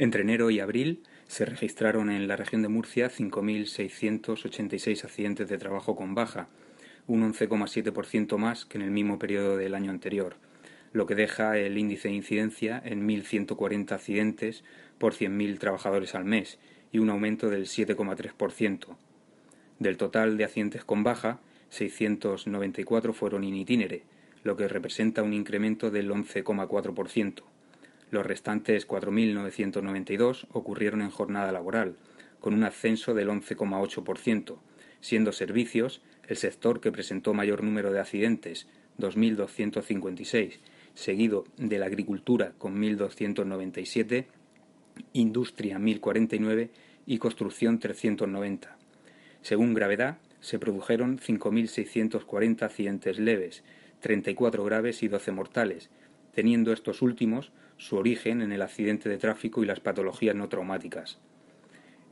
Entre enero y abril se registraron en la región de Murcia 5.686 accidentes de trabajo con baja, un 11,7% más que en el mismo periodo del año anterior, lo que deja el índice de incidencia en 1.140 accidentes por 100.000 trabajadores al mes y un aumento del 7,3%. Del total de accidentes con baja, 694 fueron in itinere, lo que representa un incremento del 11,4%. Los restantes 4.992 ocurrieron en jornada laboral, con un ascenso del 11,8%, siendo servicios el sector que presentó mayor número de accidentes, 2.256, seguido de la agricultura con 1.297, industria 1.049 y construcción 390. Según gravedad, se produjeron 5.640 accidentes leves, 34 graves y 12 mortales, teniendo estos últimos su origen en el accidente de tráfico y las patologías no traumáticas.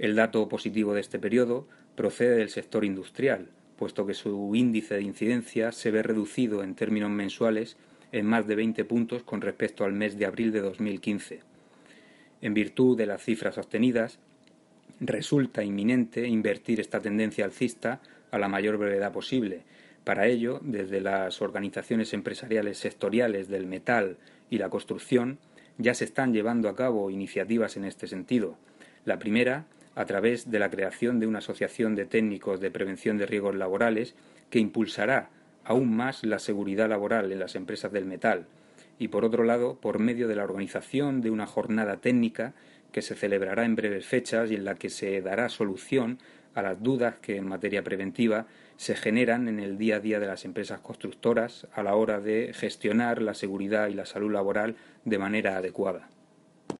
El dato positivo de este periodo procede del sector industrial, puesto que su índice de incidencia se ve reducido en términos mensuales en más de 20 puntos con respecto al mes de abril de 2015. En virtud de las cifras obtenidas, resulta inminente invertir esta tendencia alcista a la mayor brevedad posible. Para ello, desde las organizaciones empresariales sectoriales del metal y la construcción, ya se están llevando a cabo iniciativas en este sentido. La primera, a través de la creación de una asociación de técnicos de prevención de riesgos laborales que impulsará aún más la seguridad laboral en las empresas del metal y, por otro lado, por medio de la organización de una jornada técnica que se celebrará en breves fechas y en la que se dará solución a las dudas que en materia preventiva se generan en el día a día de las empresas constructoras a la hora de gestionar la seguridad y la salud laboral de manera adecuada.